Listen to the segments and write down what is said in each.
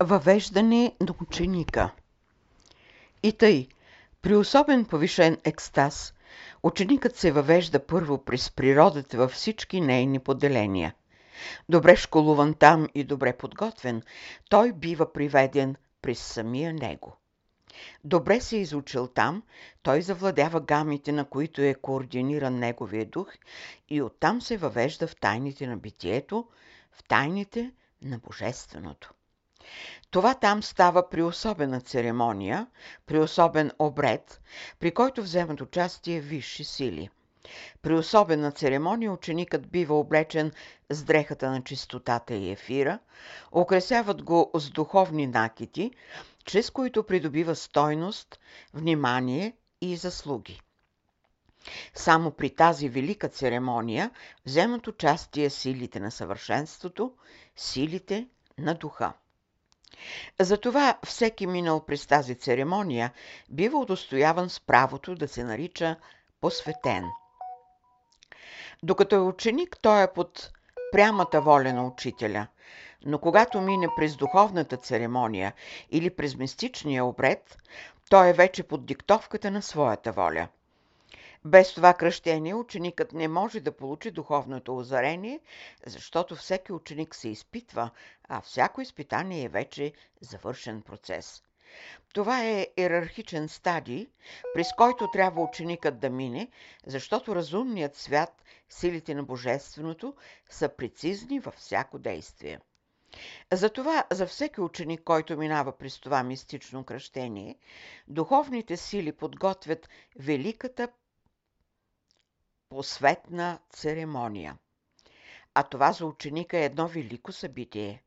Въвеждане на ученика И тъй, при особен повишен екстаз, ученикът се въвежда първо през природата във всички нейни поделения. Добре школуван там и добре подготвен, той бива приведен през самия него. Добре се изучил там, той завладява гамите, на които е координиран неговия дух и оттам се въвежда в тайните на битието, в тайните на Божественото. Това там става при особена церемония, при особен обред, при който вземат участие висши сили. При особена церемония ученикът бива облечен с дрехата на чистотата и ефира, украсяват го с духовни накити, чрез които придобива стойност, внимание и заслуги. Само при тази велика церемония вземат участие силите на съвършенството, силите на духа. Затова всеки минал през тази церемония бива удостояван с правото да се нарича посветен. Докато е ученик, той е под прямата воля на учителя, но когато мине през духовната церемония или през мистичния обред, той е вече под диктовката на своята воля. Без това кръщение ученикът не може да получи духовното озарение, защото всеки ученик се изпитва, а всяко изпитание е вече завършен процес. Това е иерархичен стадий, през който трябва ученикът да мине, защото разумният свят, силите на Божественото, са прецизни във всяко действие. Затова за всеки ученик, който минава през това мистично кръщение, духовните сили подготвят великата посветна церемония. А това за ученика е едно велико събитие.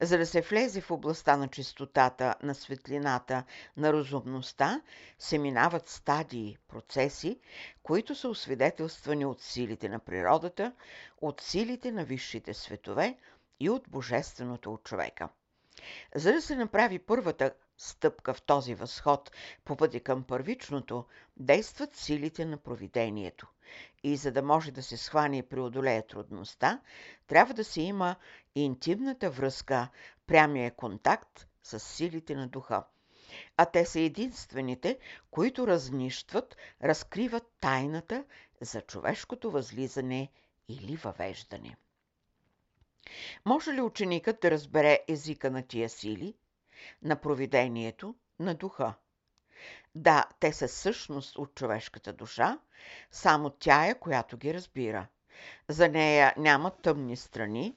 За да се влезе в областта на чистотата, на светлината, на разумността, се минават стадии, процеси, които са освидетелствани от силите на природата, от силите на висшите светове и от божественото от човека. За да се направи първата стъпка в този възход по пътя към първичното, действат силите на провидението. И за да може да се схване и преодолее трудността, трябва да се има интимната връзка, прямия контакт с силите на духа. А те са единствените, които разнищват, разкриват тайната за човешкото възлизане или въвеждане. Може ли ученикът да разбере езика на тия сили, на провидението, на духа? Да, те са същност от човешката душа, само тя е, която ги разбира. За нея няма тъмни страни,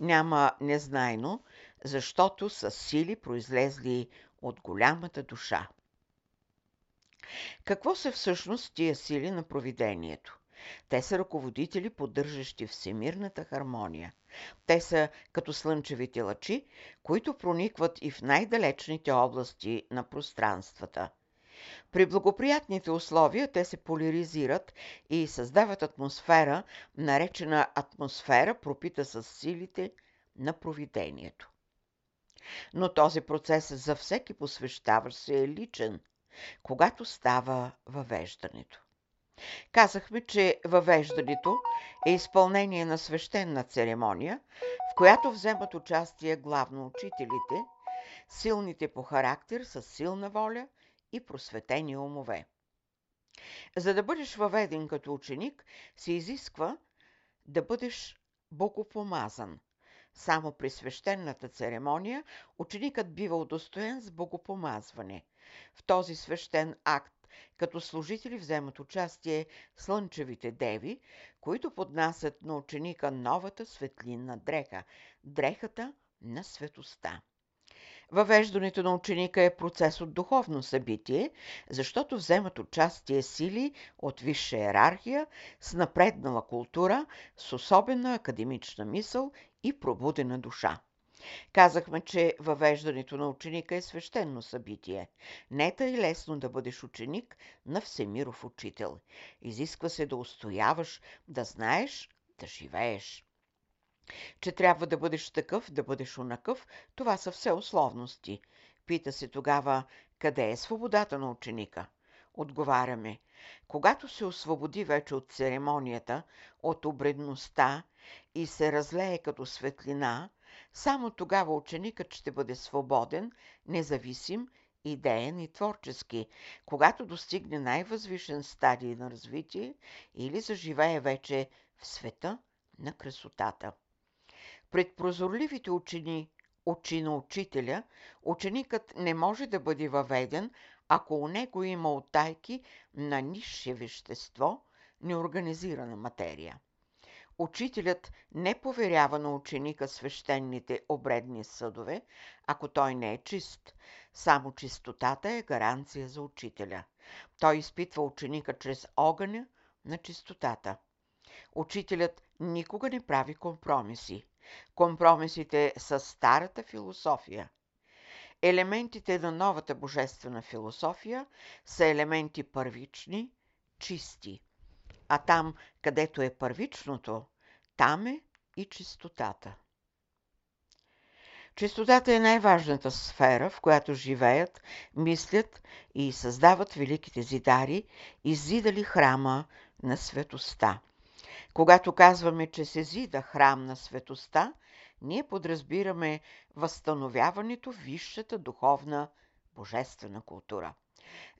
няма незнайно, защото са сили произлезли от голямата душа. Какво са всъщност тия сили на провидението? Те са ръководители, поддържащи всемирната хармония. Те са като слънчевите лъчи, които проникват и в най-далечните области на пространствата. При благоприятните условия те се поляризират и създават атмосфера, наречена атмосфера, пропита с силите на провидението. Но този процес за всеки посвещаващ се е личен, когато става въвеждането. Казахме, че въвеждането е изпълнение на свещена церемония, в която вземат участие главно учителите, силните по характер с силна воля и просветени умове. За да бъдеш въведен като ученик, се изисква да бъдеш богопомазан. Само при свещената церемония ученикът бива удостоен с богопомазване. В този свещен акт като служители вземат участие слънчевите деви, които поднасят на ученика новата светлинна дреха, дрехата на светоста. Въвеждането на ученика е процес от духовно събитие, защото вземат участие сили от висша иерархия с напреднала култура, с особена академична мисъл и пробудена душа. Казахме, че въвеждането на ученика е свещено събитие. Не е тъй лесно да бъдеш ученик на Всемиров учител. Изисква се да устояваш, да знаеш, да живееш. Че трябва да бъдеш такъв, да бъдеш унакъв, това са все условности. Пита се тогава, къде е свободата на ученика? Отговаряме, когато се освободи вече от церемонията, от обредността и се разлее като светлина, Само тогава ученикът ще бъде свободен, независим, идеен и творчески, когато достигне най-възвишен стадий на развитие или заживее вече в света на красотата. Пред прозорливите учени, очи на учителя, ученикът не може да бъде въведен, ако у него има оттайки на нисше вещество, неорганизирана материя. Учителят не поверява на ученика свещените обредни съдове, ако той не е чист. Само чистотата е гаранция за учителя. Той изпитва ученика чрез огъня на чистотата. Учителят никога не прави компромиси. Компромисите са старата философия. Елементите на новата божествена философия са елементи първични, чисти. А там, където е първичното, там е и чистотата. Чистотата е най-важната сфера, в която живеят, мислят и създават великите зидари, изидали храма на светоста. Когато казваме, че се зида храм на светоста, ние подразбираме възстановяването в висшата духовна божествена култура.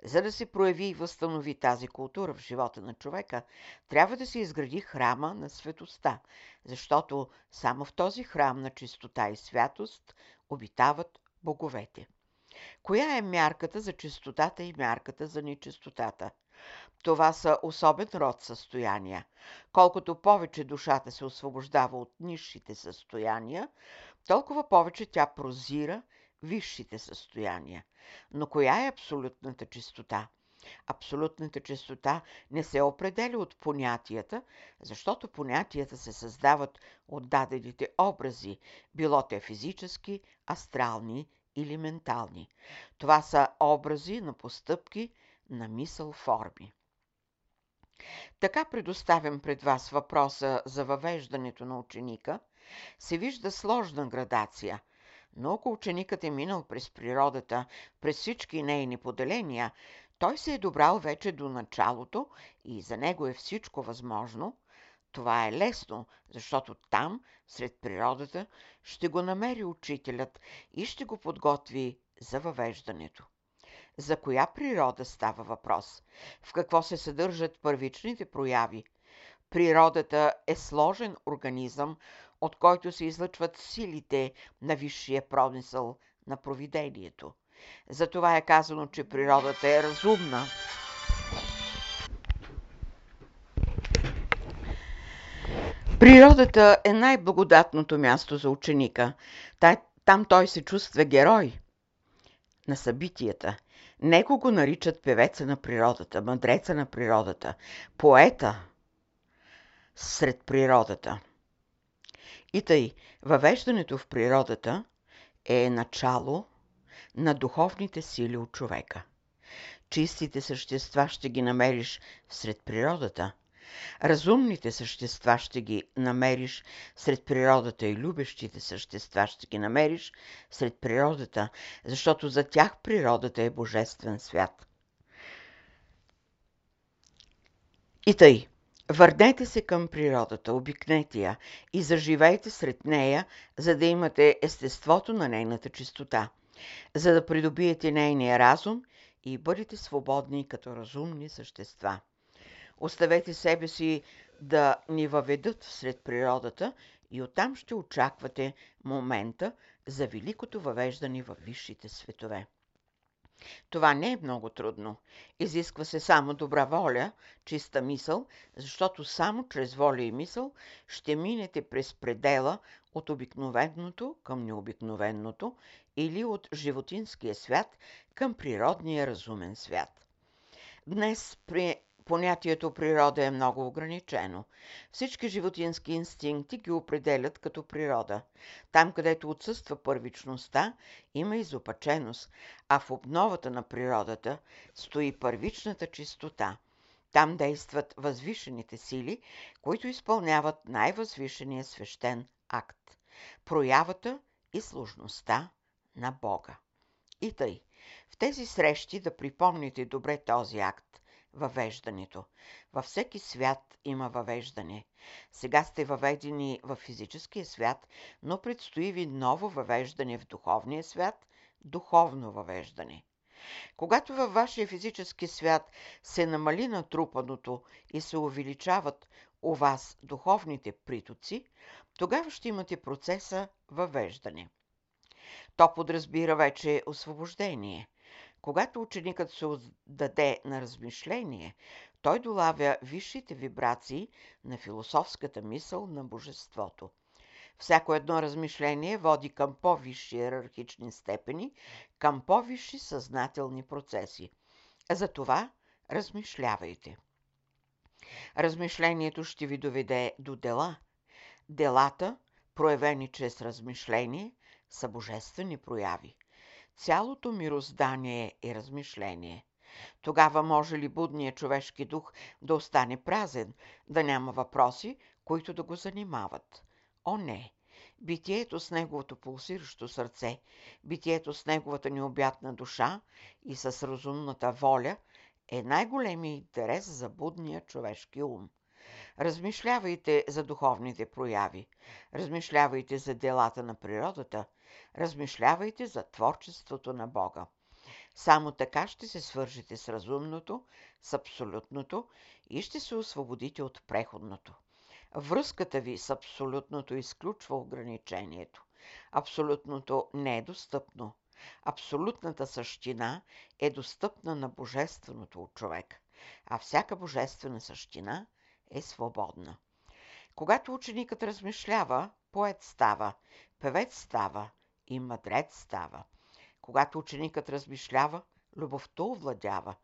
За да се прояви и възстанови тази култура в живота на човека, трябва да се изгради храма на светоста, защото само в този храм на чистота и святост обитават боговете. Коя е мярката за чистотата и мярката за нечистотата? Това са особен род състояния. Колкото повече душата се освобождава от низшите състояния, толкова повече тя прозира висшите състояния. Но коя е абсолютната чистота? Абсолютната чистота не се определя от понятията, защото понятията се създават от дадените образи, било те физически, астрални или ментални. Това са образи на постъпки, на мисъл форми. Така предоставям пред вас въпроса за въвеждането на ученика, се вижда сложна градация, но ако ученикът е минал през природата, през всички нейни поделения, той се е добрал вече до началото и за него е всичко възможно, това е лесно, защото там, сред природата, ще го намери учителят и ще го подготви за въвеждането. За коя природа става въпрос? В какво се съдържат първичните прояви? Природата е сложен организъм, от който се излъчват силите на висшия промисъл на провидението. Затова е казано, че природата е разумна. Природата е най-благодатното място за ученика. Там той се чувства герой на събитията. Него го наричат певеца на природата, мъдреца на природата, поета сред природата. И тъй, въвеждането в природата е начало на духовните сили от човека. Чистите същества ще ги намериш сред природата. Разумните същества ще ги намериш сред природата и любещите същества ще ги намериш сред природата, защото за тях природата е божествен свят. И тъй, Върнете се към природата, обикнете я и заживейте сред нея, за да имате естеството на нейната чистота, за да придобиете нейния разум и бъдете свободни като разумни същества. Оставете себе си да ни въведат сред природата и оттам ще очаквате момента за великото въвеждане в висшите светове. Това не е много трудно. Изисква се само добра воля, чиста мисъл, защото само чрез воля и мисъл ще минете през предела от обикновеното към необикновеното или от животинския свят към природния разумен свят. Днес при понятието природа е много ограничено. Всички животински инстинкти ги определят като природа. Там, където отсъства първичността, има изопаченост, а в обновата на природата стои първичната чистота. Там действат възвишените сили, които изпълняват най-възвишения свещен акт – проявата и сложността на Бога. И тъй, в тези срещи да припомните добре този акт, въвеждането. Във всеки свят има въвеждане. Сега сте въведени в физическия свят, но предстои ви ново въвеждане в духовния свят, духовно въвеждане. Когато във вашия физически свят се намали натрупаното и се увеличават у вас духовните притоци, тогава ще имате процеса въвеждане. То подразбира вече освобождение. Когато ученикът се отдаде на размишление, той долавя висшите вибрации на философската мисъл на Божеството. Всяко едно размишление води към по-висши иерархични степени, към по-висши съзнателни процеси. Затова размишлявайте. Размишлението ще ви доведе до дела. Делата, проявени чрез размишление, са божествени прояви. Цялото мироздание е размишление. Тогава може ли будният човешки дух да остане празен, да няма въпроси, които да го занимават? О, не! Битието с неговото пулсиращо сърце, битието с неговата необятна душа и с разумната воля е най-големият интерес за будния човешки ум. Размишлявайте за духовните прояви, размишлявайте за делата на природата, размишлявайте за творчеството на Бога. Само така ще се свържете с разумното, с абсолютното и ще се освободите от преходното. Връзката ви с абсолютното изключва ограничението. Абсолютното не е достъпно. Абсолютната същина е достъпна на божественото от човек, а всяка божествена същина е свободна. Когато ученикът размишлява, поет става, певец става и мъдрец става. Когато ученикът размишлява, любовта овладява,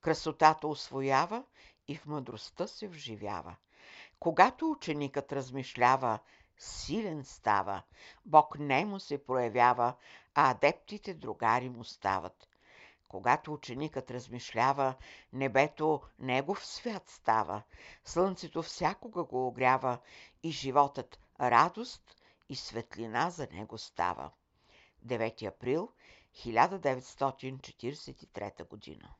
красотата освоява и в мъдростта се вживява. Когато ученикът размишлява, силен става, Бог не му се проявява, а адептите другари му стават. Когато ученикът размишлява, небето негов свят става, слънцето всякога го огрява и животът радост и светлина за него става. 9 април 1943 година